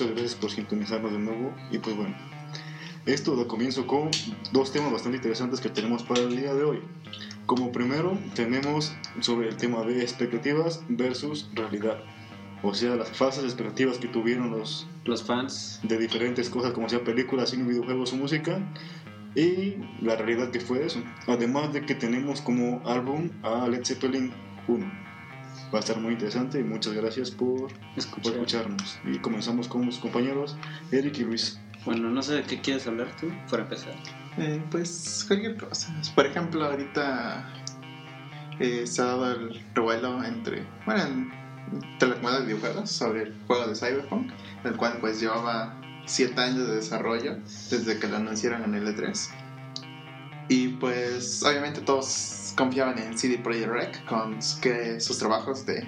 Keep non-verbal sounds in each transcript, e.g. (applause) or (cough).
Muchas gracias por sintonizarnos de nuevo. Y pues bueno, esto lo comienzo con dos temas bastante interesantes que tenemos para el día de hoy. Como primero, tenemos sobre el tema de expectativas versus realidad. O sea, las falsas expectativas que tuvieron los, Los fans. de diferentes cosas, como sea películas, cine, videojuegos o música, y la realidad que fue eso. Además de que tenemos como álbum a Led Zeppelin 1. Va a estar muy interesante y muchas gracias por, por Escuchar. escucharnos. Y comenzamos con los compañeros Eric y Luis. Bueno, no sé de qué quieres hablar tú, para empezar. Eh, pues cualquier cosa. Por ejemplo, ahorita eh, se ha dado el revuelo entre, bueno, entre la comunidad de videojuegos sobre el juego de Cyberpunk, el cual pues llevaba 7 años de desarrollo desde que lo anunciaron en el E3. Y pues obviamente todos confiaban en CD Projekt Red con que sus trabajos de,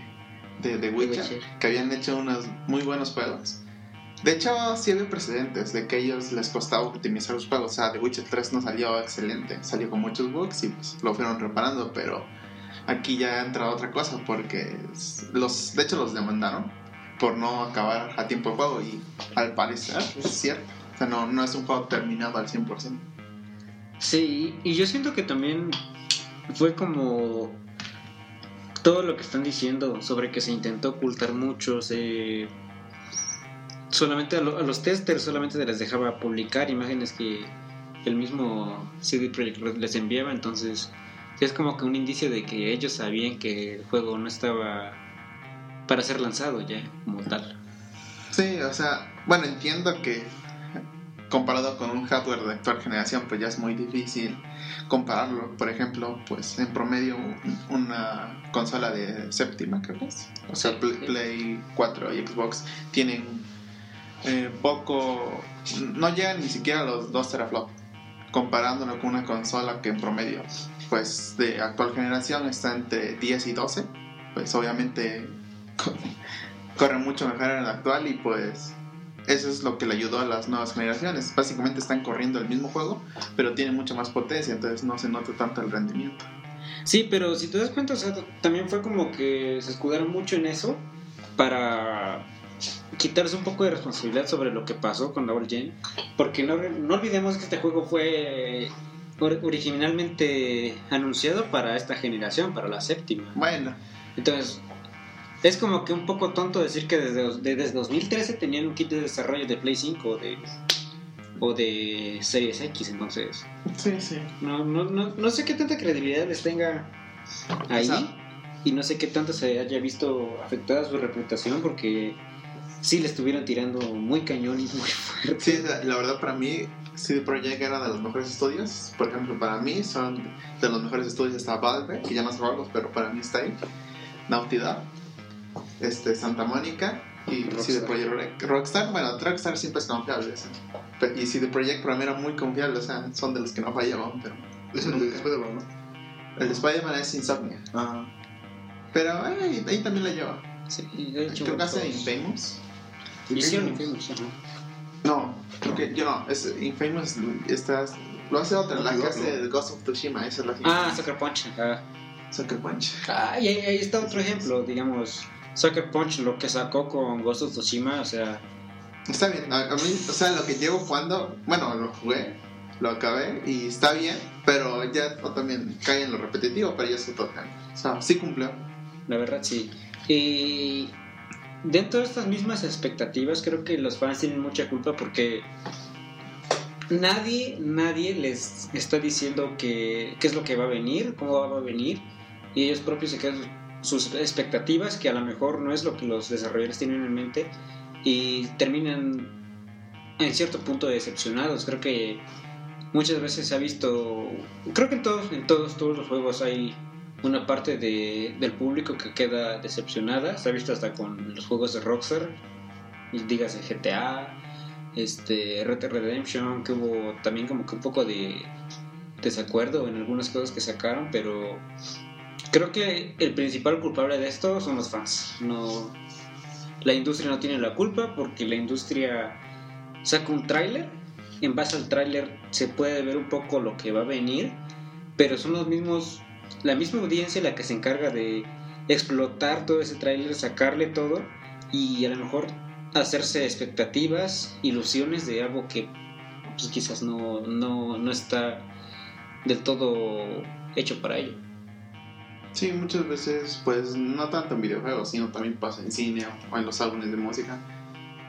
de, de Witcher, Witcher. que habían hecho unos muy buenos juegos. De hecho, sí había precedentes de que a ellos les costaba optimizar los juegos. O sea, The Witcher 3 no salió excelente, salió con muchos bugs y pues lo fueron reparando, pero aquí ya ha entrado otra cosa porque los, de hecho los demandaron por no acabar a tiempo el juego y al parecer es cierto. O sea, no, no es un juego terminado al 100%. Sí, y yo siento que también fue como todo lo que están diciendo sobre que se intentó ocultar mucho, se solamente a, lo- a los testers solamente se les dejaba publicar imágenes que el mismo CD Projekt les enviaba, entonces es como que un indicio de que ellos sabían que el juego no estaba para ser lanzado ya como tal. Sí, o sea, bueno, entiendo que comparado con un hardware de actual generación, pues ya es muy difícil compararlo. Por ejemplo, pues en promedio un- una consola de séptima, creo que es. O sea, Play, sí. Play 4 y Xbox tienen eh, poco, no llegan ni siquiera a los 2 teraflops, comparándolo con una consola que en promedio, pues de actual generación está entre 10 y 12, pues obviamente co- (laughs) corre mucho mejor en el actual y pues eso es lo que le ayudó a las nuevas generaciones. Básicamente están corriendo el mismo juego, pero tiene mucha más potencia, entonces no se nota tanto el rendimiento. Sí, pero si te das cuenta, o sea, también fue como que se escudaron mucho en eso para quitarse un poco de responsabilidad sobre lo que pasó con Double Gen. Porque no, no olvidemos que este juego fue or- originalmente anunciado para esta generación, para la séptima. Bueno, Entonces, es como que un poco tonto decir que desde, desde 2013 tenían un kit de desarrollo de Play 5 o de, o de Series X, entonces... sí, sí. No, no, no, no sé qué tanta credibilidad les tenga ahí y no sé qué tanto se haya visto afectada su reputación porque sí le estuvieron tirando muy cañón y muy fuerte. Sí, la, la verdad para mí CD Projekt era de los mejores estudios. Por ejemplo, para mí son de los mejores estudios está Valve, que ya no Valve, pero para mí está ahí. Naughty Dog, este, Santa Mónica y Rockstar. CD Projekt Rockstar. Bueno, Rockstar siempre es confiable. ¿sí? Y CD Projekt para mí era muy confiable, o sea, son de los que no fallaban, pero Es el de Spider-Man, ¿no? el de Spider-Man es Insomnia. Ah, Pero eh, ahí también la lleva. Sí, de hecho, Creo que hace. Infamous. Hicieron Infamous. Ajá. No, creo que yo no, es Infamous estás lo hace otra, la que hace ¿no? Ghost of Tsushima, esa es la Ah, Sucker Punch. ajá. Sucker Punch. Ah, y ahí, ahí está otro ejemplo, digamos, Sucker Punch, lo que sacó con Ghost of Tsushima, o sea, Está bien, a, mí, o sea, lo que llevo jugando, bueno, lo jugué, lo acabé y está bien, pero ya también cae en lo repetitivo, pero ya es otro tema. O sea, sí cumplió. La verdad, sí. Y dentro de estas mismas expectativas, creo que los fans tienen mucha culpa porque nadie, nadie les está diciendo que, qué es lo que va a venir, cómo va a venir, y ellos propios se quedan sus expectativas, que a lo mejor no es lo que los desarrolladores tienen en mente, y terminan en cierto punto decepcionados. Creo que muchas veces se ha visto, creo que en todos, en todos, todos los juegos hay una parte de, del público que queda decepcionada. Se ha visto hasta con los juegos de Rockstar, dígase GTA, este, Red Dead Redemption, que hubo también como que un poco de desacuerdo en algunas cosas que sacaron, pero creo que el principal culpable de esto son los fans. No, la industria no tiene la culpa porque la industria saca un tráiler. En base al tráiler se puede ver un poco lo que va a venir, pero son los mismos, la misma audiencia la que se encarga de explotar todo ese tráiler, sacarle todo y a lo mejor hacerse expectativas, ilusiones de algo que pues, quizás no, no, no está del todo hecho para ello. Sí, muchas veces, pues no tanto en videojuegos, sino también pasa en cine o en los álbumes de música,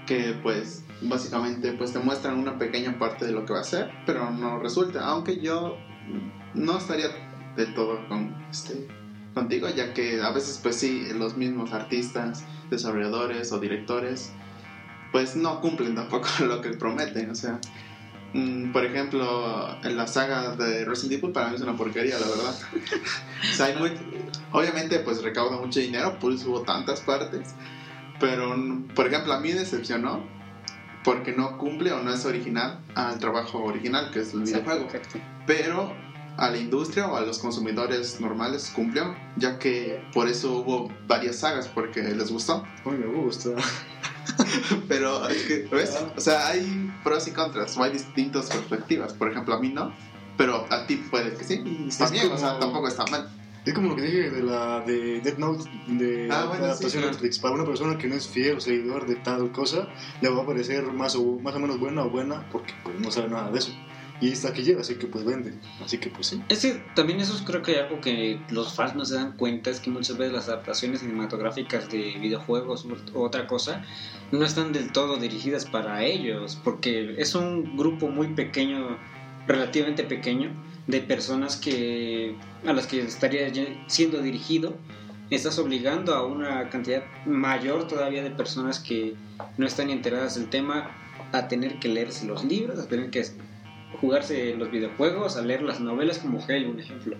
que pues básicamente pues te muestran una pequeña parte de lo que va a ser, pero no resulta, aunque yo no estaría del todo con, este, contigo, ya que a veces pues sí, los mismos artistas, desarrolladores o directores pues no cumplen tampoco (laughs) lo que prometen, o sea, por ejemplo, en la saga de Resident Evil para mí es una porquería, la verdad. (laughs) o sea, hay muy, obviamente pues recauda mucho dinero, por eso hubo tantas partes, pero por ejemplo a mí decepcionó porque no cumple o no es original al trabajo original que es el videojuego. Pero a la industria o a los consumidores normales cumplió, ya que por eso hubo varias sagas, porque les gustó. Mí me gusta. (laughs) (laughs) Pero es que, ¿ves? O sea, hay pros y contras, o hay distintas perspectivas. Por ejemplo, a mí no, pero a ti puede que sí, está bien, o sea, tampoco está mal. Es como lo que dije de la de Death Note, de Ah, la bueno, adaptación sí, a Netflix. Para una persona que no es fiel o seguidor de tal cosa, le va a parecer más o, más o menos buena o buena porque pues, no sabe nada de eso. Y está que llega, así que pues vende. Así que pues sí. Es que también eso es creo que algo que los fans no se dan cuenta es que muchas veces las adaptaciones cinematográficas de videojuegos u otra cosa no están del todo dirigidas para ellos, porque es un grupo muy pequeño, relativamente pequeño, de personas que a las que estaría siendo dirigido. Estás obligando a una cantidad mayor todavía de personas que no están enteradas del tema a tener que leerse los libros, a tener que jugarse los videojuegos, a leer las novelas como Halo, un ejemplo.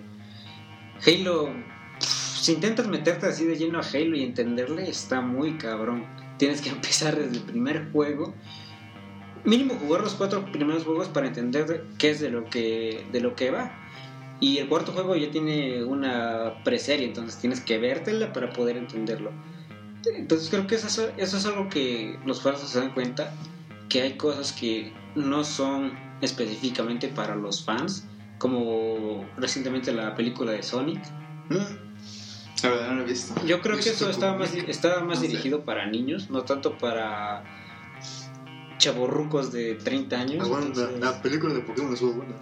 Halo, si intentas meterte así de lleno a Halo y entenderle, está muy cabrón. Tienes que (laughs) empezar desde el primer juego. Mínimo jugar los cuatro primeros juegos para entender qué es de lo que, de lo que va. Y el cuarto juego ya tiene una preserie, entonces tienes que vértela para poder entenderlo. Entonces creo que eso, eso es algo que los fans se dan cuenta, que hay cosas que no son específicamente para los fans, como recientemente la película de Sonic. La verdad no lo he visto. Yo creo que Eso estaba más, cómic. estaba más No sé. dirigido para niños, no tanto para chaborrucos de 30 años. Entonces- la película de Pokémon estuvo buena.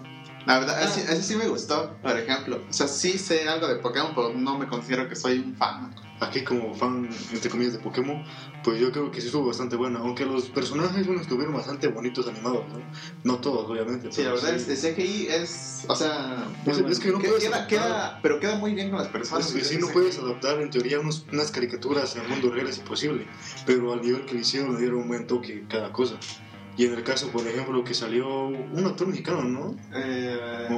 La verdad, Ah. ese, ese sí me gustó, por ejemplo. O sea, sí sé algo de Pokémon, pero no me considero que soy un fan. Aquí como fan, entre comillas, de Pokémon, pues yo creo que sí estuvo bastante buena. Aunque los personajes, bueno, estuvieron bastante bonitos animados, ¿no? No todos, obviamente. Sí, la verdad, sí. es, el CGI es, o sea, Es, es que no que- puedes queda, adaptar- queda- pero queda muy bien con las personas. Es que sí, no puedes adaptar en teoría unos- unas caricaturas al mundo real es imposible, pero al nivel que le hicieron le dieron un buen toque cada cosa. Y en el caso, por ejemplo, que salió un actor mexicano, ¿no? Eh,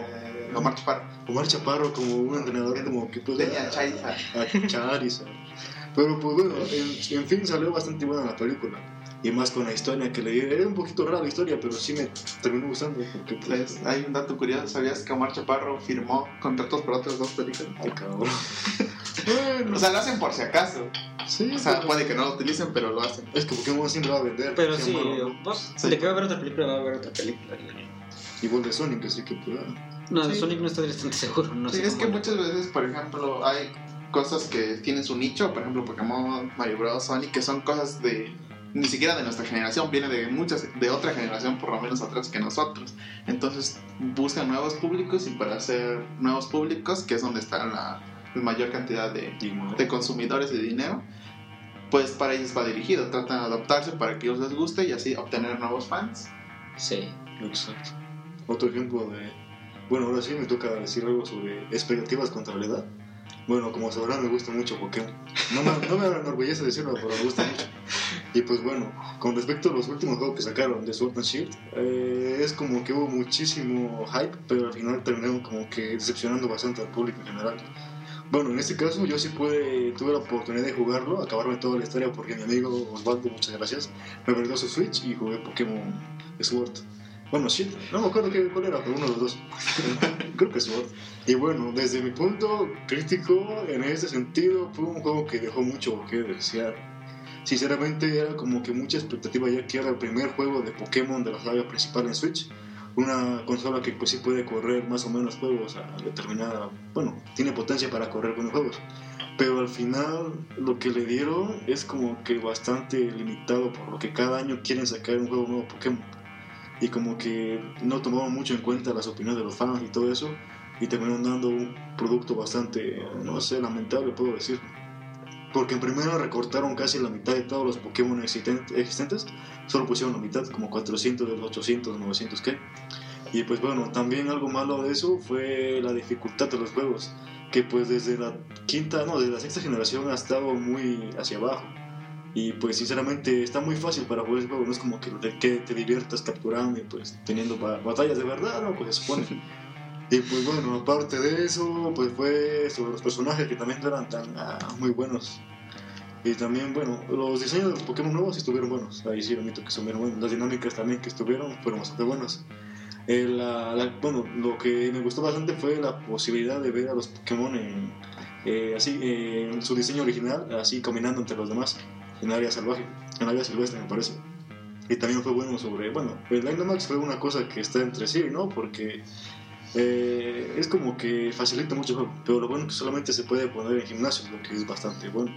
Omar Chaparro. Omar Chaparro como un entrenador como que pues, Tenía a- Charizard. a Charizard. Pero pues bueno, en, en fin salió bastante buena la película. Y más con la historia que le dieron. Era un poquito rara la historia, pero sí me terminó gustando. Porque pues, Pues, hay un dato curioso, ¿sabías que Omar Chaparro firmó contratos para otras dos películas? Ay, cabrón. bueno, (laughs) O sea, lo hacen por si acaso. Sí, O sea, pero- puede que no lo utilicen, pero lo hacen. es que Pokémon siempre va a vender. Pero sí, malo, ¿no? vos, Sí. de que va a haber otra película, va a haber otra película. Igual de Sonic, así que pues. No, de Sí. Sonic no estoy bastante seguro. No sí, sé es que muchas veces, por ejemplo, hay cosas que tienen su nicho, por ejemplo, Pokémon, Mario Bros, Sonic, que son cosas de ni siquiera de nuestra generación, viene de muchas de otra generación por lo menos atrás que nosotros. Entonces, buscan nuevos públicos y para hacer nuevos públicos, que es donde está la mayor cantidad de, de consumidores y de dinero, pues para ellos va dirigido, tratan de adaptarse para que ellos les guste y así obtener nuevos fans. Sí. Exacto. Otro ejemplo de. Bueno, ahora sí me toca decir algo sobre expectativas contra la edad. Bueno, como sabrán, me gusta mucho Pokémon. No me, no me enorgullece decirlo, pero me gusta mucho. Y pues bueno, con respecto a los últimos juegos que sacaron de Sword and Shield, eh, es como que hubo muchísimo hype, pero al final terminaron como que decepcionando bastante al público en general. Bueno, en este caso yo sí pude, tuve la oportunidad de jugarlo, acabarme toda la historia porque mi amigo Osvaldo, muchas gracias, me prestó su Switch y jugué Pokémon Sword. Bueno, shit, no me acuerdo qué, cuál era, pero uno de los dos. (laughs) Creo que Sword. Y bueno, desde mi punto crítico, en ese sentido, fue un juego que dejó mucho que desear. Sinceramente, era como que mucha expectativa, ya que era el primer juego de Pokémon de la saga principal en Switch. Una consola que pues sí puede correr más o menos juegos a determinada... Bueno, tiene potencia para correr buenos juegos. pero al final lo que le dieron es como que bastante limitado por lo que cada año quieren sacar un juego nuevo Pokémon y como que no tomaron mucho en cuenta las opiniones de los fans y todo eso y terminaron dando un producto bastante, no sé, lamentable puedo decir. Porque en primera recortaron casi la mitad de todos los Pokémon existentes, solo pusieron la mitad, como 400 de los 800, 900 que. Y pues bueno, también algo malo de eso fue la dificultad de los juegos que pues desde la quinta, no, desde la sexta generación ha estado muy hacia abajo. Y pues sinceramente está muy fácil para jugar el juego, no es como que, que te diviertas capturando y pues teniendo batallas de verdad, ¿no? Pues se supone. (laughs) y pues bueno, aparte de eso, pues fue sobre los personajes que también no eran tan ah, muy buenos. Y también, bueno, los diseños de los Pokémon nuevos estuvieron buenos. Ahí sí, admito que estuvieron buenos. Las dinámicas también que estuvieron fueron bastante buenas. Eh, bueno, lo que me gustó bastante fue la posibilidad de ver a los Pokémon en, eh, así, en su diseño original, así caminando entre los demás, en área salvaje, en área silvestre me parece. Y también fue bueno sobre, bueno, el Dynamax fue una cosa que está entre sí, ¿no? Porque eh, es como que facilita mucho el juego, pero lo bueno es que solamente se puede poner en gimnasio, lo que es bastante bueno.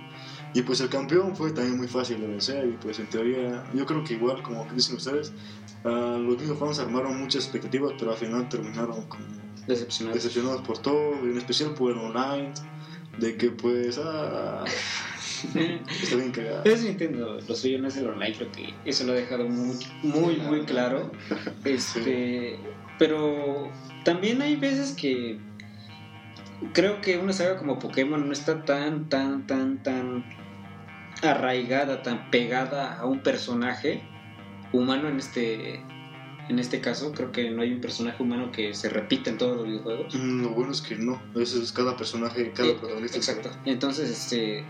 Y pues el campeón fue también muy fácil de vencer y pues en teoría yo creo que igual como dicen ustedes, uh, los mismos fans armaron muchas expectativas pero al final terminaron como decepcionados. decepcionados por todo, en especial por el online, de que pues ah, (laughs) está bien cagado. Es Nintendo, lo suyo no es el online, creo que eso lo ha dejado muy muy, muy claro. (laughs) Este, pero también hay veces que creo que una saga como Pokémon no está tan, tan, tan, tan arraigada, tan pegada a un personaje humano en este en este caso. Creo que no hay un personaje humano que se repita en todos los videojuegos. Mm, lo bueno es que no, eso es cada personaje, cada eh, protagonista. Exacto. Entonces, este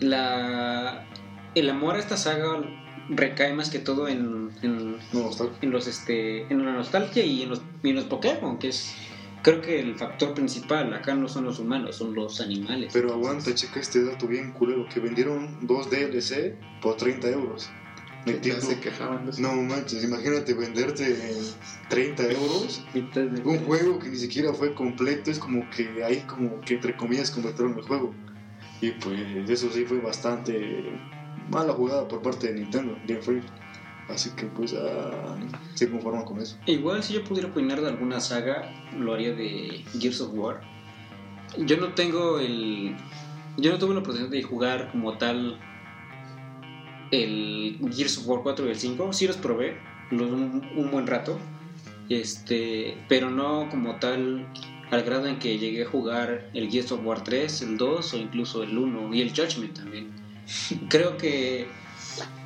la el amor a esta saga recae más que todo en en, en los este en la nostalgia y en los, y en los Pokémon, que es creo que el factor principal acá no son los humanos, son los animales. Pero aguanta, checa este dato bien culero, que vendieron dos DLC por 30 euros. No manches, imagínate venderte 30 euros (laughs) un juego que ni siquiera fue completo, es como que ahí como que entre comillas completaron el juego. Y pues eso sí fue bastante mala jugada por parte de Nintendo, Game Freak. Así que pues uh, se conforman con eso. Igual si yo pudiera opinar de alguna saga, lo haría de Gears of War. Yo no tengo el... Yo no tuve la oportunidad de jugar como tal el Gears of War 4 y el 5. Sí los probé un, un buen rato. Este, pero no como tal al grado en que llegué a jugar el Gears of War 3, el 2 o incluso el 1 y el Judgment también. Creo que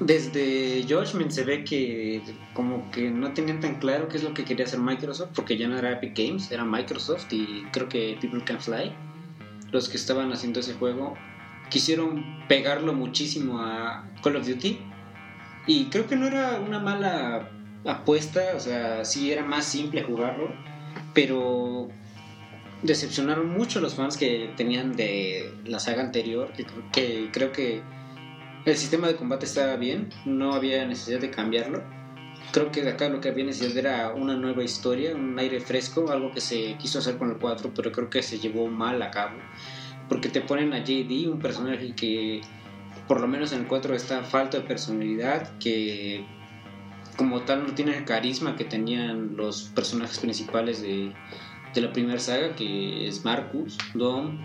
desde Judgment se ve que como que no tenían tan claro qué es lo que quería hacer Microsoft, porque ya no era Epic Games, era Microsoft y creo que People Can Fly, los que estaban haciendo ese juego, quisieron pegarlo muchísimo a Call of Duty y creo que no era una mala apuesta, o sea, sí era más simple jugarlo, pero decepcionaron mucho los fans que tenían de la saga anterior, que creo que el sistema de combate estaba bien, no había necesidad de cambiarlo. Creo que de acá lo que había necesidad era una nueva historia, un aire fresco, algo que se quiso hacer con el 4, pero creo que se llevó mal a cabo. Porque te ponen a JD, un personaje que por lo menos en el 4 está falta de personalidad, que como tal no tiene el carisma que tenían los personajes principales de, de la primera saga, que es Marcus, Dom,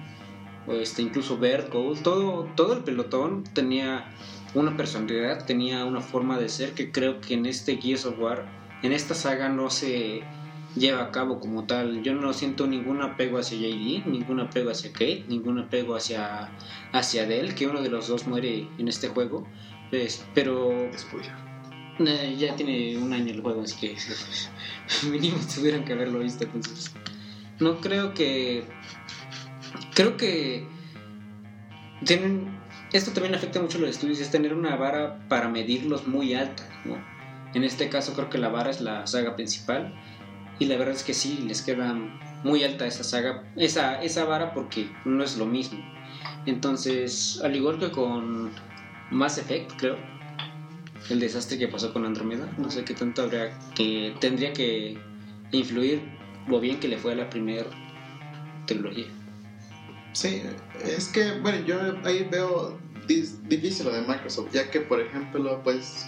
este, incluso Bert, Gold, todo, todo el pelotón tenía una personalidad, tenía una forma de ser que creo que en este Gears of War, en esta saga no se lleva a cabo como tal. Yo no siento ningún apego hacia JD, ningún apego hacia Kate, ningún apego hacia, hacia Dell, que uno de los dos muere en este juego. Pues, pero... Eh, ya tiene un año el juego, así que (laughs) mínimo tuvieran que haberlo visto. Entonces, no creo que creo que tienen, esto también afecta mucho a los estudios, es tener una vara para medirlos muy alta, ¿no? En este caso creo que la vara es la saga principal y la verdad es que sí, les queda muy alta esa saga, esa, esa vara porque no es lo mismo. Entonces, al igual que con Mass Effect, creo, el desastre que pasó con Andromeda, no sé qué tanto habría que tendría que influir lo bien que le fue a la primera trilogía. Sí, es que, bueno, yo ahí veo difícil lo de Microsoft, ya que, por ejemplo, pues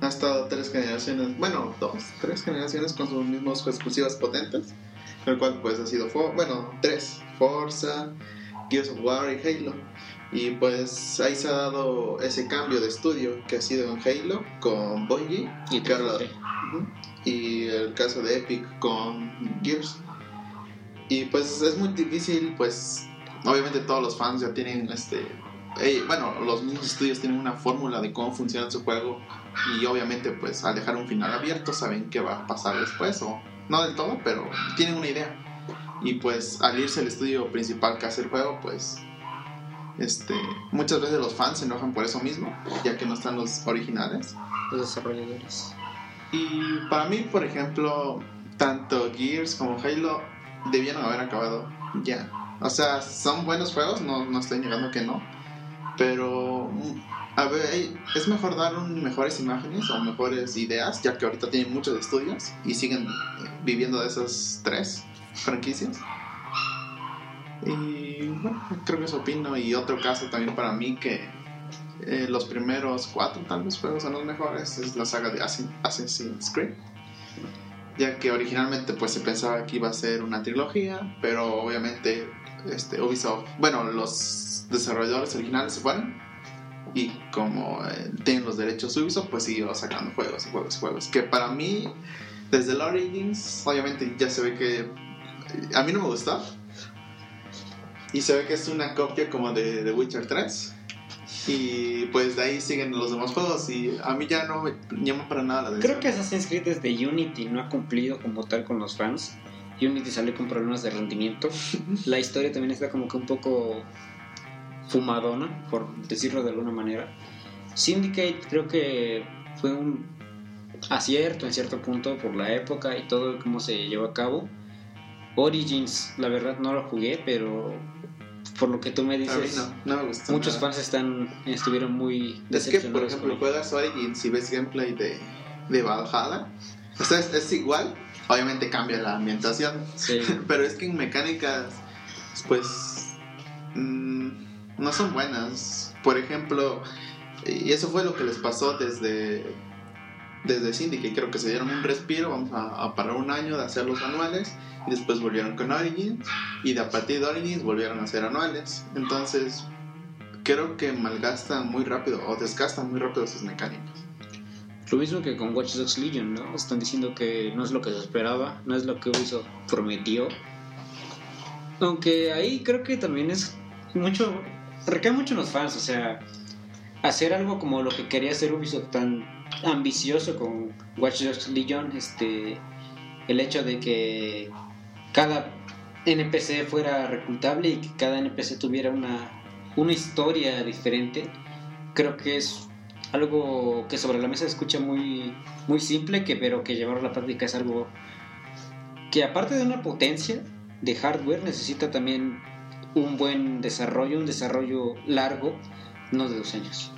ha estado tres generaciones, bueno, dos, tres generaciones con sus mismos exclusivas potentes, el cual pues ha sido, For- bueno, tres, Forza, Gears of War y Halo. Y pues ahí se ha dado ese cambio de estudio que ha sido en Halo con Bungie Y que ahora- 343. Ujú. y el caso de Epic con Gears. Y pues es muy difícil, pues obviamente todos los fans ya tienen este... bueno, los mismos estudios tienen una fórmula de cómo funciona su juego y obviamente pues al dejar un final abierto saben qué va a pasar después o no del todo, pero tienen una idea. Y pues al irse el estudio principal que hace el juego, pues este, muchas veces los fans se enojan por eso mismo, ya que no están los originales. Los desarrolladores. Y para mí, por ejemplo, tanto Gears como Halo debieron haber acabado ya. O sea, son buenos juegos, no, no estoy negando que no. Pero, mm, a ver, es mejor dar mejores imágenes o mejores ideas, ya que ahorita tienen muchos estudios y siguen eh, viviendo de esas tres franquicias. Y bueno, creo que eso opino. Y otro caso también para mí que eh, los primeros cuatro tal vez juegos son los mejores es la saga de Assassin- Assassin's Creed ya que originalmente pues se pensaba que iba a ser una trilogía pero obviamente este Ubisoft. Bueno los desarrolladores originales se fueron. Y como eh, tienen los derechos Ubisoft pues siguió sacando juegos y juegos y juegos. Que para mí desde el Origins obviamente ya se ve que eh, a mí no me gustó y se ve que es una copia como de The Witcher 3 y pues de ahí siguen los demás juegos y a mí ya no me llama para nada la atención. Creo que Assassin's Creed desde Unity no ha cumplido como tal con los fans. Unity salió con problemas de rendimiento. (laughs) La historia también está como que un poco fumadona, por decirlo de alguna manera. Syndicate creo que fue un acierto en cierto punto por la época y todo cómo se llevó a cabo. Origins, la verdad no lo jugué, pero por lo que tú me dices, no, no me gustó. muchos nada. fans están estuvieron muy Es que, por ejemplo, juegas Origins y ves gameplay de, de Valhalla. O sea, es, es igual. Obviamente cambia la ambientación. Sí. (laughs) Pero es que en mecánicas, pues. mm, no son buenas. Por ejemplo, y eso fue lo que les pasó desde. Desde Syndicate, creo que se dieron un respiro, vamos a, a parar un año de hacer los anuales, y después volvieron con Origins, y de a partir de Origins volvieron a hacer anuales. Entonces, creo que malgastan muy rápido, o desgastan muy rápido sus mecánicas. Lo mismo que con Watch Dogs Legion, ¿no? Están diciendo que no es lo que se esperaba, no es lo que Ubisoft prometió. Aunque ahí creo que también es mucho. recae mucho en los fans, o sea, hacer algo como lo que quería hacer Ubisoft tan ambicioso con Watch Dogs Legion, este. el hecho de que cada NPC fuera reclutable y que cada NPC tuviera una, una historia diferente, creo que es algo que sobre la mesa se escucha muy, muy simple, que, pero que llevarlo a la práctica es algo que aparte de una potencia de hardware necesita también un buen desarrollo, un desarrollo largo, no de dos años.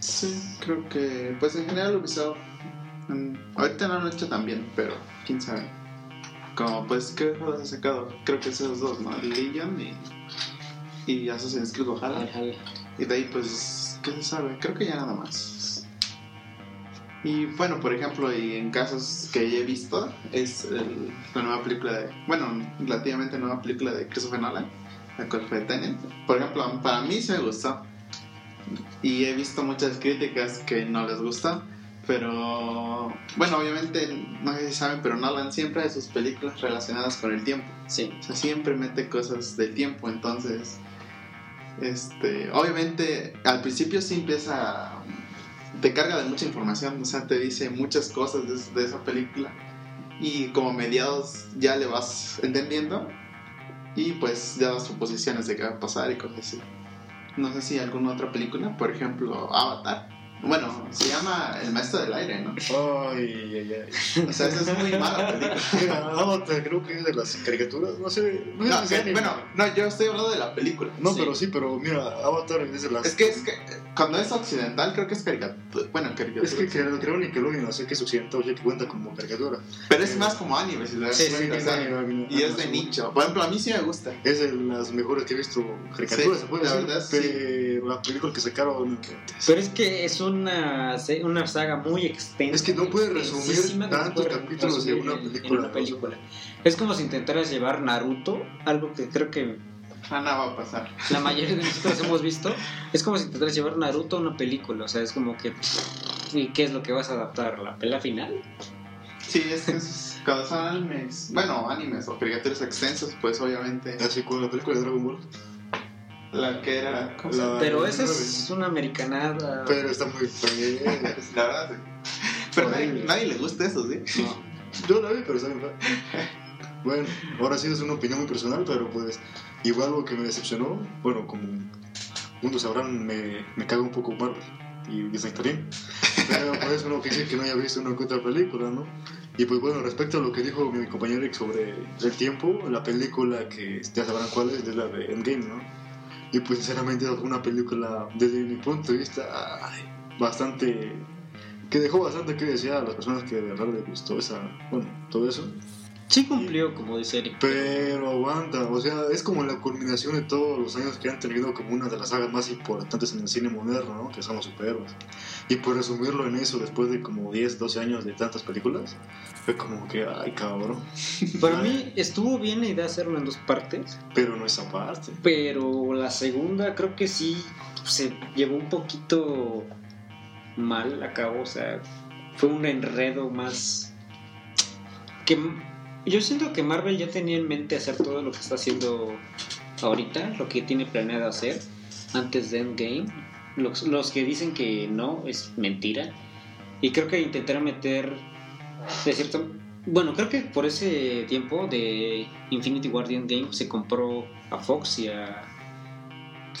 Sí, creo que, pues en general Ubisoft, mm, ahorita no lo han hecho tan bien, pero quién sabe. Como, pues, ¿qué juegos han sacado? Creo que esos dos, ¿no? Legion y, y Assassin's Creed. Valhalla. Y de ahí, pues, ¿qué se sabe? Creo que ya nada más. Y bueno, por ejemplo, y en casos que he visto, es el- la nueva película de, bueno, relativamente nueva película de Christopher Nolan, la cual fue Tenet. Por ejemplo, para mí sí me gustó. Y he visto muchas críticas que no les gustó. Pero, bueno, obviamente, no sé si saben, pero Nolan siempre hace sus películas relacionadas con el tiempo. Sí. O sea, siempre mete cosas del tiempo, entonces, este, obviamente, al principio sí empieza, te carga de mucha información, o sea, te dice muchas cosas de, de esa película y como mediados ya le vas entendiendo y pues ya das suposiciones de qué va a pasar y cosas así. No sé si alguna otra película, por ejemplo, Avatar, Bueno, se llama El Maestro del Aire, ¿no? Ay, ay, ay. O sea, esa es muy mala película. (laughs) Mira, Avatar creo que es de las caricaturas, no sé. No, sé No, es que- anime. bueno, no, yo estoy hablando de la película. No, sí. pero sí, pero mira, Avatar es de las. Es que, es que cuando es occidental creo que es caricatura. Bueno, caricatura. Es que creo, creo Nickelodeon, no sé que es occidental, ya que cuenta como caricatura. Pero es más como anime, si das Sí, sí, sí, sí, Y es de nicho. Por ejemplo, a mí sí me gusta. Es de las mejores que he visto caricaturas, Sí, se puede la decir. verdad, sí. pero la película que sacaron. Pero es que es una, una saga muy extensa. Es que no puedes resumir tantos capítulos en resumir una en- película, una película. Es como si intentaras llevar Naruto, algo que creo que Ah, no va a pasar. la mayoría de nosotros hemos visto. Es como si intentaras llevar Naruto a una película. O sea, es como que. ¿Y qué es lo que vas a adaptar? ¿La pelea final? Sí, es que es- (laughs) cuando son animes, bueno, animes o caricaturas extensos, pues obviamente Así como la película de Dragon Ball. La que era. ¿cómo se La-? Pero esa es una americanada. Pero está muy fea. (laughs) La verdad, sí. Pero nadie, nadie le gusta eso, ¿sí? No, yo la vi, pero está bien. Bueno, ahora sí es una opinión muy personal, pero pues igual lo que me decepcionó, bueno, como muchos sabrán, me, me caga un poco Marvel y Disney también. Pero pues uno que dice que no haya visto una otra película, ¿no? Y pues bueno, respecto a lo que dijo mi compañero Eric sobre el tiempo, la película que ya sabrán cuál es, es la de Endgame, ¿no? Y pues sinceramente es una película, desde mi punto de vista, bastante... que dejó bastante que desear a las personas que de verdad les gustó esa, bueno, todo eso. Sí cumplió, como dice Eric. Pero aguanta, o sea, es como la culminación de todos los años que han tenido como una de las sagas más importantes en el cine moderno, ¿no? Que son los superhéroes. Y por resumirlo en eso, después de como 10, 12 años de tantas películas, fue como que, ay, cabrón. Para (laughs) mí estuvo bien la idea de hacerlo en dos partes. Pero no esa parte. Pero la segunda creo que sí se llevó un poquito mal a cabo. O sea, fue un enredo más. que Yo siento que Marvel ya tenía en mente hacer todo lo que está haciendo ahorita, lo que tiene planeado hacer antes de Endgame. Los, los que dicen que no es mentira. Y creo que intentaron meter de cierto. Bueno, creo que por ese tiempo de Infinity War Game se compró a Fox y a.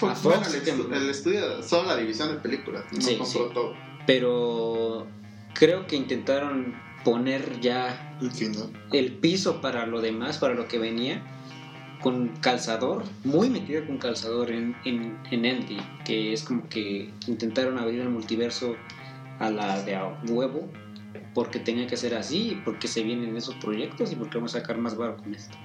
A bueno, Fox, el, que- estu- el estudio, solo la división de películas, no Sí, compró sí. todo. Pero creo que intentaron poner ya El piso para lo demás, para lo que venía, con calzador, muy metido con calzador en, en, en Endgame, que es como que intentaron abrir el multiverso a la de huevo, porque tenía que ser así, porque se vienen esos proyectos y porque vamos a sacar más barro con esto.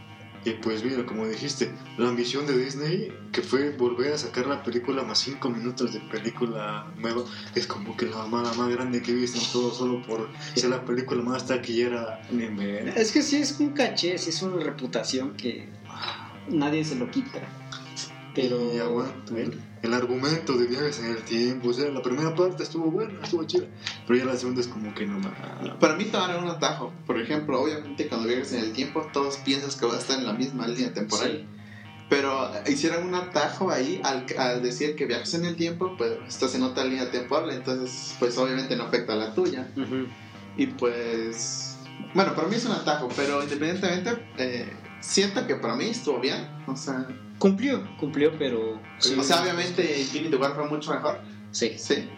Y pues mira, como dijiste, la ambición de Disney, que fue volver a sacar la película más 5 minutos de película nueva, es como que la mala más grande que he visto en todo, solo por ser la película más taquillera. Es que sí es un caché, sí es una reputación que nadie se lo quita. Pero Y aguanta, el, el argumento de viajes en el tiempo, o sea, la primera parte estuvo buena, estuvo chida, pero ya la segunda es como que no más. Para mí tomaron un atajo. Por ejemplo, obviamente cuando viajas en el tiempo, todos piensas que va a estar en la misma línea temporal. Sí. Pero hicieron un atajo ahí al, al decir que viajas en el tiempo, pues estás en otra línea temporal, entonces pues obviamente no afecta a la tuya. Ujú. Y pues, bueno, para mí es un atajo, pero independientemente, eh, siento que para mí estuvo bien. O sea, Cumplió, cumplió, pero. sí. o sea obviamente Infinity War fue mucho mejor, Sí, sí.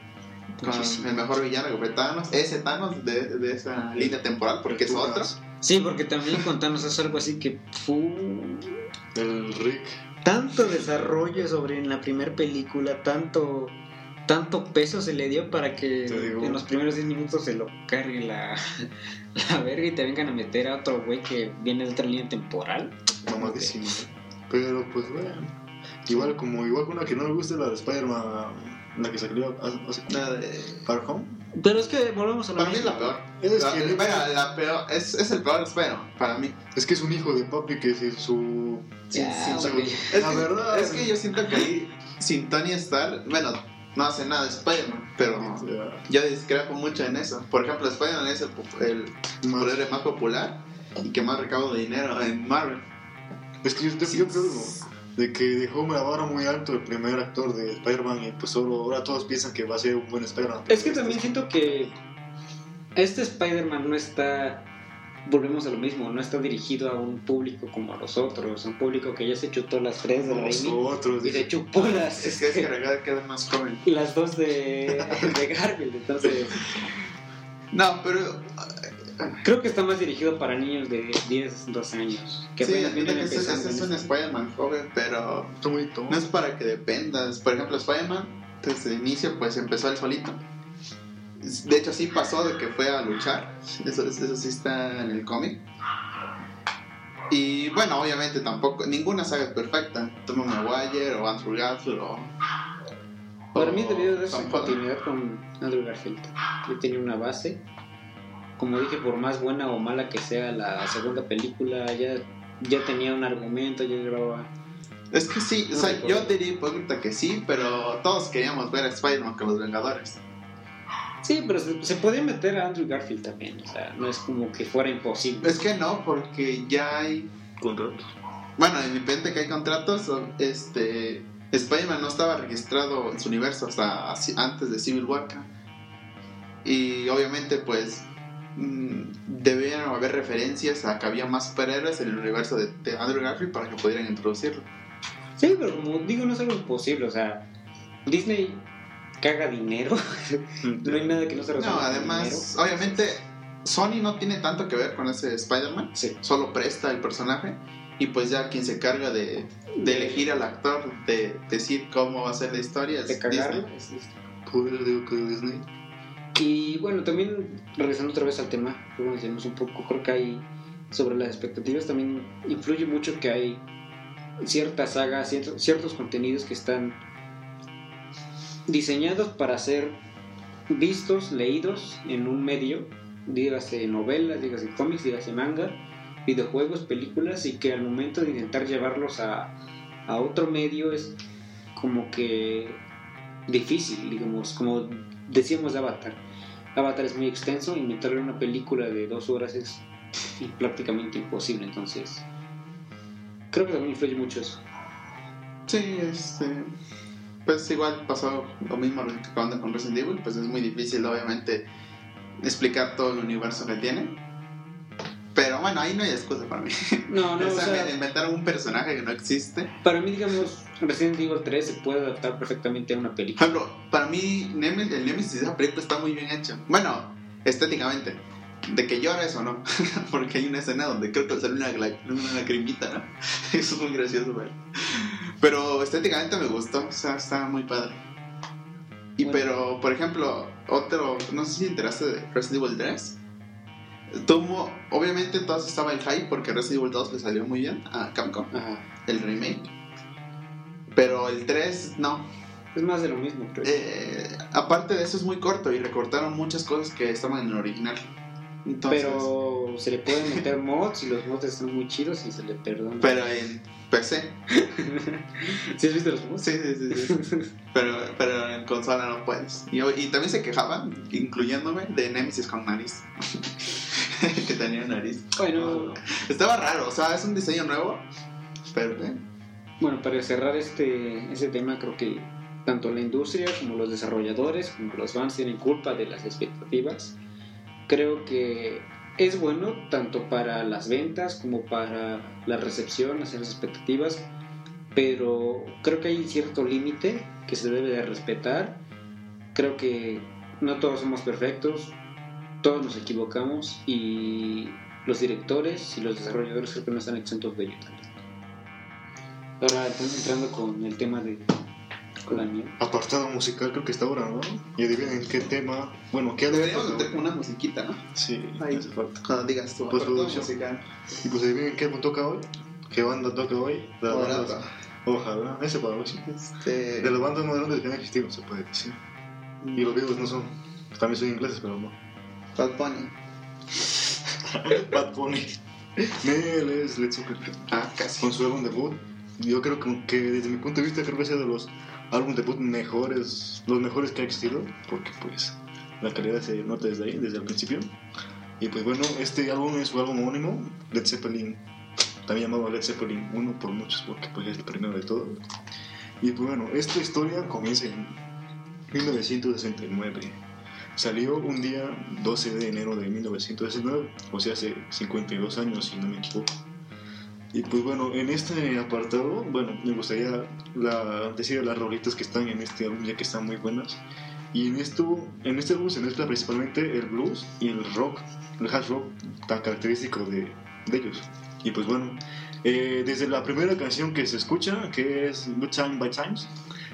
Con muchísimo. el mejor villano que fue Thanos, ese Thanos de, de esa línea temporal, porque es otro. Sí, porque también contanos es algo así que fu El Rick, tanto desarrollo sobre en la primera película, tanto tanto peso se le dio para que en los primeros 10 minutos se lo cargue la, (laughs) la verga y te vengan a meter a otro güey que viene de otra línea temporal. mamadísimo. Pero pues bueno, igual como igual una que no me gusta la de Spider-Man, la que salió hace, La de- Far Home. Pero es que volvemos a lo Para mí es mismo. la peor. Es La, que- espera, la peor, es, es el peor Spider-Man, para mí. Es que es un hijo de papi que sin su... Ya, sin su-. Es la que, verdad. es que yo siento que ahí, sin Tony Stark, bueno, no hace nada de Spider-Man, pero yo discrepo mucho en eso. Por ejemplo, Spider-Man es el, el más- superhéroe más popular y que más recaudo de dinero en Marvel. Es que yo, yo creo de que dejó la vara muy alto el primer actor de Spider-Man y pues solo, ahora todos piensan que va a ser un buen Spider-Man. Es que también siento que este Spider-Man no está volvemos a lo mismo, no está dirigido a un público como a los otros, a un público que ya se chutó las tres de Raimi Nosotros. y se chupó las, Es que es que recuerda que es más joven. las dos de, (laughs) de Garfield, entonces No, pero. creo que está más dirigido para niños de 10, 12 años, que sí, apenas vienen este, este es en un. Spider-Man joven, pero muy no es para que dependas. Por ejemplo, Spider-Man, desde el inicio, pues empezó él solito. De hecho, sí pasó de que fue a luchar. Eso, eso sí está en el cómic. Y bueno, obviamente tampoco, ninguna saga es perfecta. Tom Maguire o Andrew Garfield o. Para mí debió Tom Holland. continuidad con Andrew Garfield. Ya tenía una base. Como dije, por más buena o mala que sea la segunda película, ya, ya tenía un argumento, ya llevaba... Es que sí, o sea, recuerdo. yo diría hipócrita que sí, pero todos queríamos ver a Spider-Man con los Vengadores. Sí, pero se, se podía meter a Andrew Garfield también, o sea, no es como que fuera imposible. Es que no, porque ya hay Contratos. Bueno, independiente que hay contratos, este Spider-Man no estaba registrado en su universo hasta antes de Civil War. Y obviamente, pues, mm, debían haber referencias a que había más superhéroes en el universo de, de Andrew Garfield para que pudieran introducirlo. Sí, pero como digo, no es algo imposible, o sea, Disney caga dinero, (laughs) no hay nada que no se resuelva No, además, obviamente, Sony no tiene tanto que ver con ese Spider-Man. Sí. solo presta el personaje. Y pues ya quien se carga de, de elegir al actor, de decir cómo va a ser la historia, es de cagarlo. Disney. Disney. De. Y bueno, también regresando otra vez al tema, nos decimos un poco, creo que hay sobre las expectativas también influye mucho que hay ciertas sagas, ciertos, ciertos contenidos que están diseñados para ser vistos, leídos en un medio, dígase novelas, dígase cómics, dígase manga, videojuegos, películas, y que al momento de intentar llevarlos a, a otro medio es como que difícil, digamos, como decíamos de Avatar. Avatar es muy extenso y meterle una película de dos horas es prácticamente imposible, entonces creo que también influye mucho eso. Sí, este. Pues igual pasó lo mismo que cuando con Resident Evil, pues es muy difícil, obviamente, explicar todo el universo que tiene. Pero bueno, ahí no hay excusa para mí. No, no, (laughs) O sea, inventar un personaje que no existe. para mí, digamos, Resident Evil 3 se puede adaptar perfectamente a una Por película. ejemplo, para mí, Nemesis, el Nemesis de esa película está muy bien hecho. Bueno, estéticamente. De que llores o no. (laughs) Porque hay una escena donde creo que sale una, una lagrimita, ¿no? Eso (laughs) es muy gracioso, güey. Pero estéticamente me gustó. O sea, está muy padre. Y Bueno. pero, por ejemplo, otro, no sé si te enteraste de Resident Evil 3. Tuvo, obviamente todos estaba el hype porque Resident Evil 2 le salió muy bien a Capcom, Ajá. el remake. Pero el 3 no, Es más de lo mismo, creo. eh, aparte de eso es muy corto y recortaron muchas cosas que estaban en el original. Entonces, pero, pero se le pueden meter mods y los mods están muy chidos y se le perdona. en PC. (laughs) ¿Sí has visto los mods? Sí, sí, sí. sí. pero, pero en consola no puedes. Y, y también se quejaban, incluyéndome, de Nemesis con nariz. (laughs) que tenía nariz. Bueno, Estaba raro, o sea, es un diseño nuevo. Pero, eh, bueno, para cerrar este, este tema, creo que tanto la industria como los desarrolladores, como los fans tienen culpa de las expectativas. Creo que es bueno tanto para las ventas como para la recepción, hacer las expectativas, pero creo que hay cierto límite que se debe de respetar. Creo que no todos somos perfectos, todos nos equivocamos y los directores y los desarrolladores creo que no están exentos de ello también. Ahora entrando con el tema de con la mía. Apartado musical creo que está ahora, ¿no? Y adivinen qué tema. Bueno, ¿qué deberíamos meter una musiquita, ¿no? Sí, Ahí. hace falta. Cuando digas tú, Pues, producción. musical. Y pues adivinen qué toca hoy. ¿Qué banda toca hoy? De las Ojalá. ese para sí. Este, De las bandas grandes que han existido, se puede decir. Y los videos no son. También son ingleses, pero no. Bad Bunny. (laughs) Bad Bunny. Nel es Zeppelin. Ah, casi. Con su álbum debut. Yo creo que, que desde mi punto de vista creo que sea de los álbumes debut mejores, los mejores que ha existido, porque pues la calidad se nota desde ahí, desde el principio. Y pues bueno, este álbum es su álbum homónimo, Led Zeppelin, también llamado Led Zeppelin 1 por muchos, porque pues es el primero de todo. Y pues bueno, esta historia comienza en 1969. salió un día 12 de enero de 1919, o sea, hace 52 años, si no me equivoco. Y pues bueno, en este apartado, bueno, me gustaría la, decir las rolitas que están en este álbum, ya que están muy buenas. Y en, esto, en este álbum se mezcla principalmente el blues y el rock, el hard rock tan característico de, de ellos. Y pues bueno, eh, desde la primera canción que se escucha, que es Good Time by Times,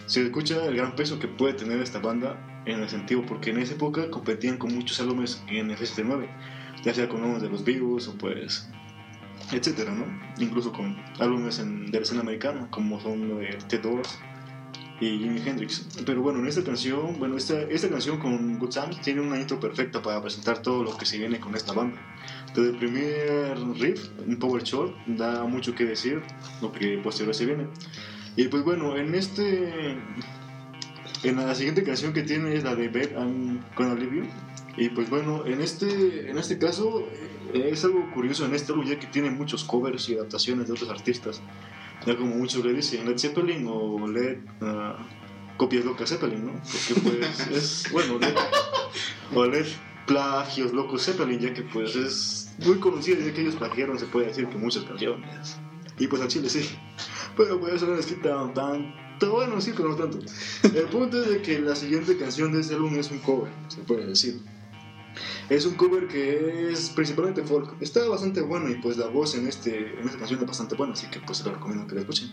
se escucha el gran peso que puede tener esta banda en el sentido, porque en esa época competían con muchos álbumes en F79, ya sea con álbumes de los Beatles o pues etcétera, ¿no? Incluso con álbumes en, de la escena americana, como son de The Doors y Jimi Hendrix. Pero bueno, en esta canción, bueno, esta, esta canción con Good Times tiene una intro perfecta para presentar todo lo que se viene con esta banda. Desde el primer riff, un power short, da mucho que decir lo que posterior se viene. Y pues bueno, en este. En la siguiente canción que tiene es la de Bed I'm Gonna Leave You. Y pues bueno, en este, en este caso eh, es algo curioso en este álbum ya que tiene muchos covers y adaptaciones de otros artistas. Ya como muchos le dicen Led Zeppelin o Led. ah, copias locas Zeppelin, ¿no? Porque pues (laughs) es. Bueno, Led. O Led plagios locos Zeppelin, ya que pues es muy conocido ya que ellos plagiaron, se puede decir que muchas canciones. Y pues a Chile sí. Pero pues eso no es que tan, tanto, bueno, sí, pero no tanto. El punto es de que la siguiente canción de ese álbum es un cover, se puede decir. Es un cover que es principalmente folk. Está bastante bueno y pues la voz en, este, en esta canción es bastante buena, así que pues se lo recomiendo que la escuchen.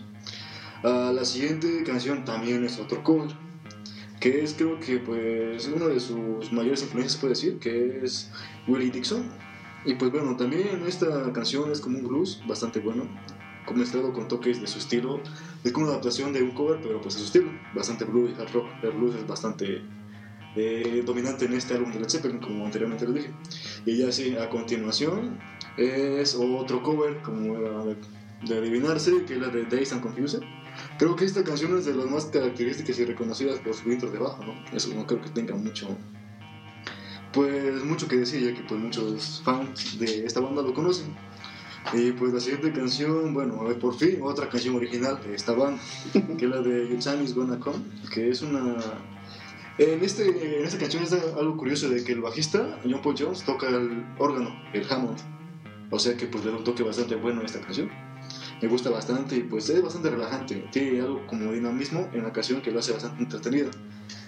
Ah, la siguiente canción también es otro cover, que es creo que pues una de sus mayores influencias puede decir, que es Willie Dixon. Y pues bueno, también esta canción es como un blues bastante bueno, mezclado con toques de su estilo. Es como una adaptación de un cover, pero pues a su estilo, bastante blues y hard rock. El blues es bastante eh, dominante en este álbum de Led Zeppelin, como anteriormente lo dije. Y ya sí, a continuación es otro cover, como de adivinarse, que es la de Days and Confused. Creo que esta canción es de las más características y reconocidas por su intro de bajo, ¿no? Eso no creo que tenga mucho, pues mucho que decir, ya que pues muchos fans de esta banda lo conocen. Y pues la siguiente canción, bueno, a ver, por fin, otra canción original de esta banda, que es la de Your Time Is Gonna Come, que es una... En, este, en esta canción está algo curioso de que el bajista, John Paul Jones, toca el órgano, el Hammond. O sea que pues le da un toque bastante bueno a esta canción. Me gusta bastante y pues es bastante relajante. Tiene algo como dinamismo en la canción que lo hace bastante entretenida.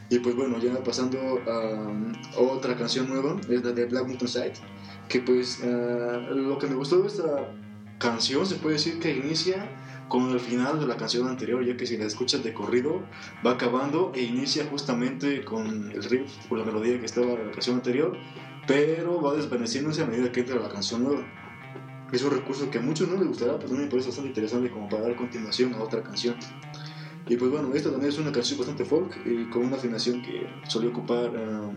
Y pues bueno, ya pasando a otra canción nueva, es la de Black Mountain Side, que pues ah, lo que me gustó de esta canción se puede decir que inicia con el final de la canción anterior, ya que si la escuchas de corrido va acabando e inicia justamente con el riff o la melodía que estaba en la canción anterior, pero va desvaneciéndose a medida que entra la canción nueva. Es un recurso que a muchos no les gustará, pero a mí me parece bastante interesante como para dar continuación a otra canción. Y pues bueno, esta también es una canción bastante folk y con una afinación que solía ocupar um,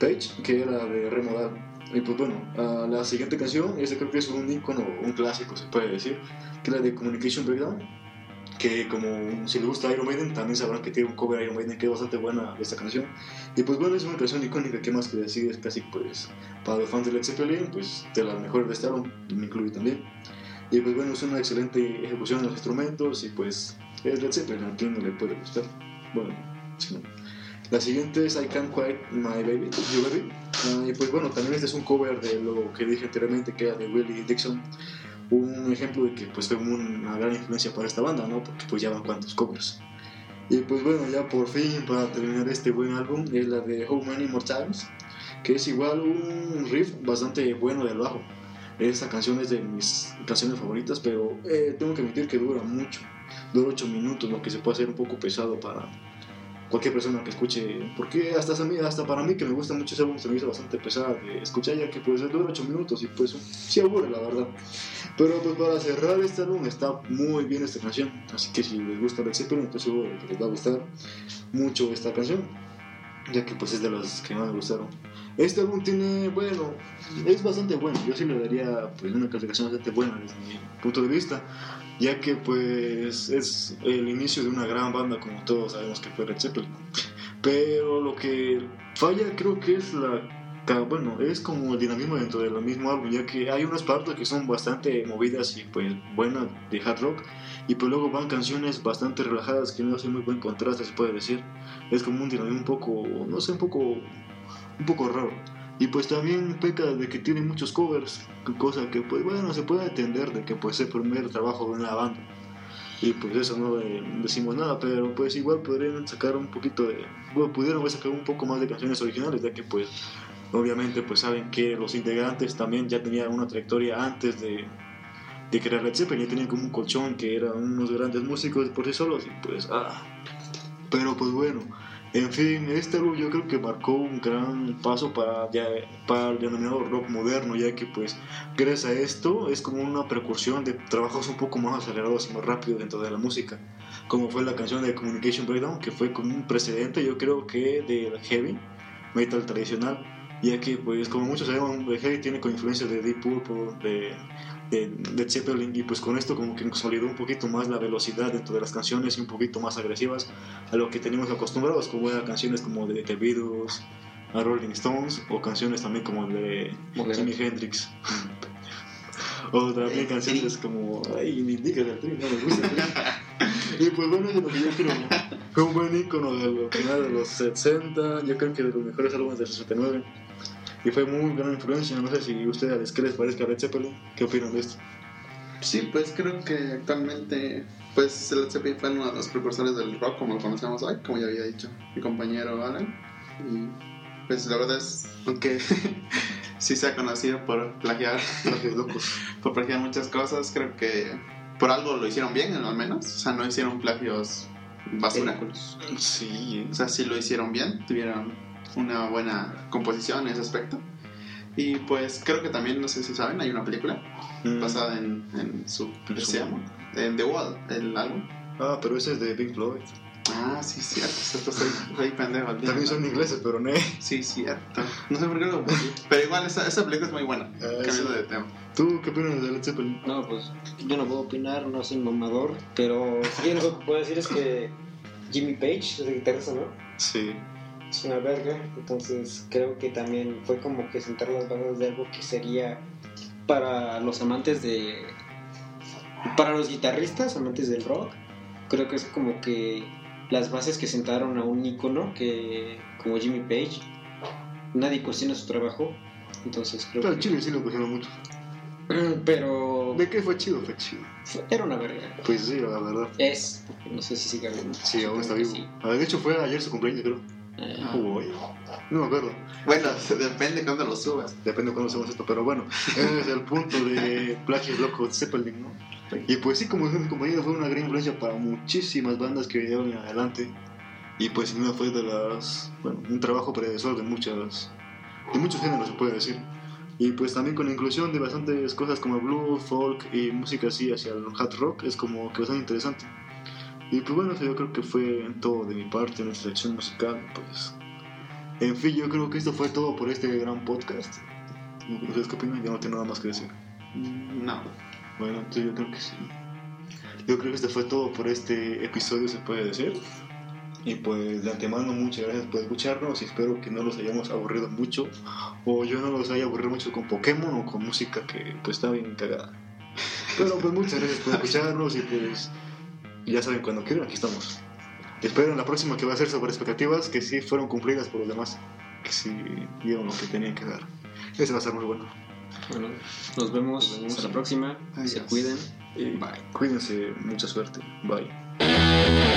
Page, que era de re modal. Y pues bueno, uh, la siguiente canción, esta creo que es un icono, un clásico se puede decir, que es la de Communication Breakdown, que como si le gusta Iron Maiden, también sabrán que tiene un cover Iron Maiden que es bastante buena esta canción. Y pues bueno, es una canción icónica, que más que decir, es casi pues para los fans de Led Zeppelin, pues de las mejores de este álbum, me incluye también. Y pues bueno, es una excelente ejecución de los instrumentos y pues es Led Zeppelin, a quien no le puede gustar. Bueno, si no. La siguiente es I Can't Quiet My Baby, You Baby. Ah, y pues bueno, también este es un cover de lo que dije anteriormente, que era de Willie Dixon. Un ejemplo de que pues fue una gran influencia para esta banda, ¿no? Porque pues ya van cuantos covers. Y pues bueno, ya por fin, para terminar este buen álbum, es la de How Many More Times, que es igual un riff bastante bueno del bajo. Esta canción es de mis canciones favoritas, pero eh, tengo que admitir que dura mucho. Dura 8 minutos, lo que se puede hacer un poco pesado para cualquier persona que escuche. Porque hasta, hasta para mí, que me gusta mucho ese álbum, se me hizo bastante pesada de escuchar, ya que pues dura 8 minutos y pues sí aburre, la verdad. Pero pues para cerrar este álbum está muy bien esta canción. Así que si les gusta Led Zeppelin, estoy seguro les va a gustar mucho esta canción. Ya que pues es de las que más me gustaron. Este álbum tiene, bueno, es bastante bueno. Yo sí le daría pues una calificación bastante buena desde mi punto de vista. Ya que pues es el inicio de una gran banda como todos sabemos que fue Led Zeppelin. Pero lo que falla creo que es la bueno, es como el dinamismo dentro del mismo álbum, ya que hay unas partes que son bastante movidas y pues buenas de hard rock, y pues luego van canciones bastante relajadas que no hacen muy buen contraste, se puede decir. Es como un dinamismo un poco, no sé, un poco un poco raro. Y pues también peca de que tiene muchos covers, cosa que pues bueno, se puede entender de que pues es el primer trabajo de una banda. Y pues eso no eh, decimos nada, pero pues igual podrían sacar un poquito de... Bueno, pudieron sacar un poco más de canciones originales, ya que pues obviamente pues saben que los integrantes también ya tenían una trayectoria antes de, de crear Led Zeppelin, ya tenían como un colchón que eran unos grandes músicos por sí solos y pues ah. Pero pues bueno, en fin, este álbum yo creo que marcó un gran paso para, ya, para el denominado rock moderno, ya que pues gracias a esto es como una precursión de trabajos un poco más acelerados y más rápidos dentro de la música, como fue la canción de Communication Breakdown, que fue como un precedente yo creo que del heavy metal tradicional, ya que pues como muchos sabemos, el heavy tiene con influencia de Deep Purple, de de, de Zeppelin y pues con esto como que consolidó un poquito más la velocidad dentro de las canciones y un poquito más agresivas a lo que teníamos acostumbrados como eran canciones como de The Beatles a Rolling Stones o canciones también como de Jimi Hendrix. (laughs) O también canciones como ay me indica el tri no me gusta (laughs) y pues bueno eso es lo que yo creo fue un buen icono de lo final de los 60 yo creo que de los mejores álbumes del 69 y fue muy gran influencia. No sé si ustedes, ¿qué les parece a Led Zeppelin? ¿Qué opinan de esto? Sí, pues creo que actualmente, pues Led Zeppelin fue uno de los precursores del rock como lo conocemos hoy, como ya había dicho mi compañero Alan. Y pues la verdad es, aunque (laughs) sí se ha conocido por plagiar, locos. (laughs) por plagiar muchas cosas, creo que por algo lo hicieron bien, al menos. O sea, no hicieron plagios basura. Sí. O sea, sí lo hicieron bien, tuvieron una buena composición en ese aspecto. Y pues creo que también, no sé si saben, hay una película Mm. basada en, en su... ¿Qué se llama? En The Wall, el álbum. Ah, pero ese es de Pink Floyd. Ah, sí, cierto, cierto, soy, soy pendejo. También son ingleses, pero no. Sí, cierto. No sé por qué lo Pero igual, esa, esa película es muy buena. Ah, Cambiando sí. de tema. ¿Tú qué opinas de Led Zeppelin? No, pues Yo no puedo opinar, no soy mamador, pero sí, lo que puedo decir es que Jimmy Page, es el guitarrista, ¿no? Sí. Es una verga, entonces creo que también fue como que sentar las bases de algo que sería para los amantes de. Para los guitarristas, amantes del rock, creo que es como que las bases que sentaron a un ícono que, como Jimmy Page, nadie cuestiona su trabajo. Entonces creo Pero que. Chile sí lo pusieron mucho. (clears throat) Pero. ¿De qué fue chido? Fue chido. Era una verga. Pues sí, la verdad. Es. No sé si sigue vivo. Sí, aún está vivo. sí. Ah, de hecho, fue ayer su cumpleaños, creo. No me acuerdo. Bueno, depende cuando lo subas. Depende de cuándo hacemos esto, pero bueno, ese es el punto de Plagios Locos Zeppelin, ¿no? Y pues sí, como dijo mi compañero, fue una gran influencia para muchísimas bandas que vinieron adelante. Y pues sin duda fue de las, bueno, un trabajo predecesor de muchas, de muchos géneros se puede decir. Y pues también con la inclusión de bastantes cosas como blues, folk y música así hacia el hard rock es como que bastante interesante. Y pues bueno, yo creo que fue todo de mi parte en esta sección musical, pues... En fin, yo creo que esto fue todo por este gran podcast. ¿Ustedes qué opinan? Yo no tengo nada más que decir. Mm, No. Bueno, entonces yo creo que sí. Yo creo que este fue todo por este episodio, se puede decir. Y pues de antemano, muchas gracias por escucharnos y espero que no los hayamos aburrido mucho. O yo no los haya aburrido mucho con Pokémon o con música que pues está bien cagada. Pero pues muchas gracias por escucharnos y pues ya saben, cuando quieran, aquí estamos. Espero en la próxima que va a ser sobre expectativas que sí fueron cumplidas por los demás. Que sí dieron lo que tenían que dar. Ese va a ser muy bueno. Bueno, nos vemos. Nos vemos. Hasta la próxima. Se Adiós. cuiden. Y Bye. cuídense, mucha suerte. Bye.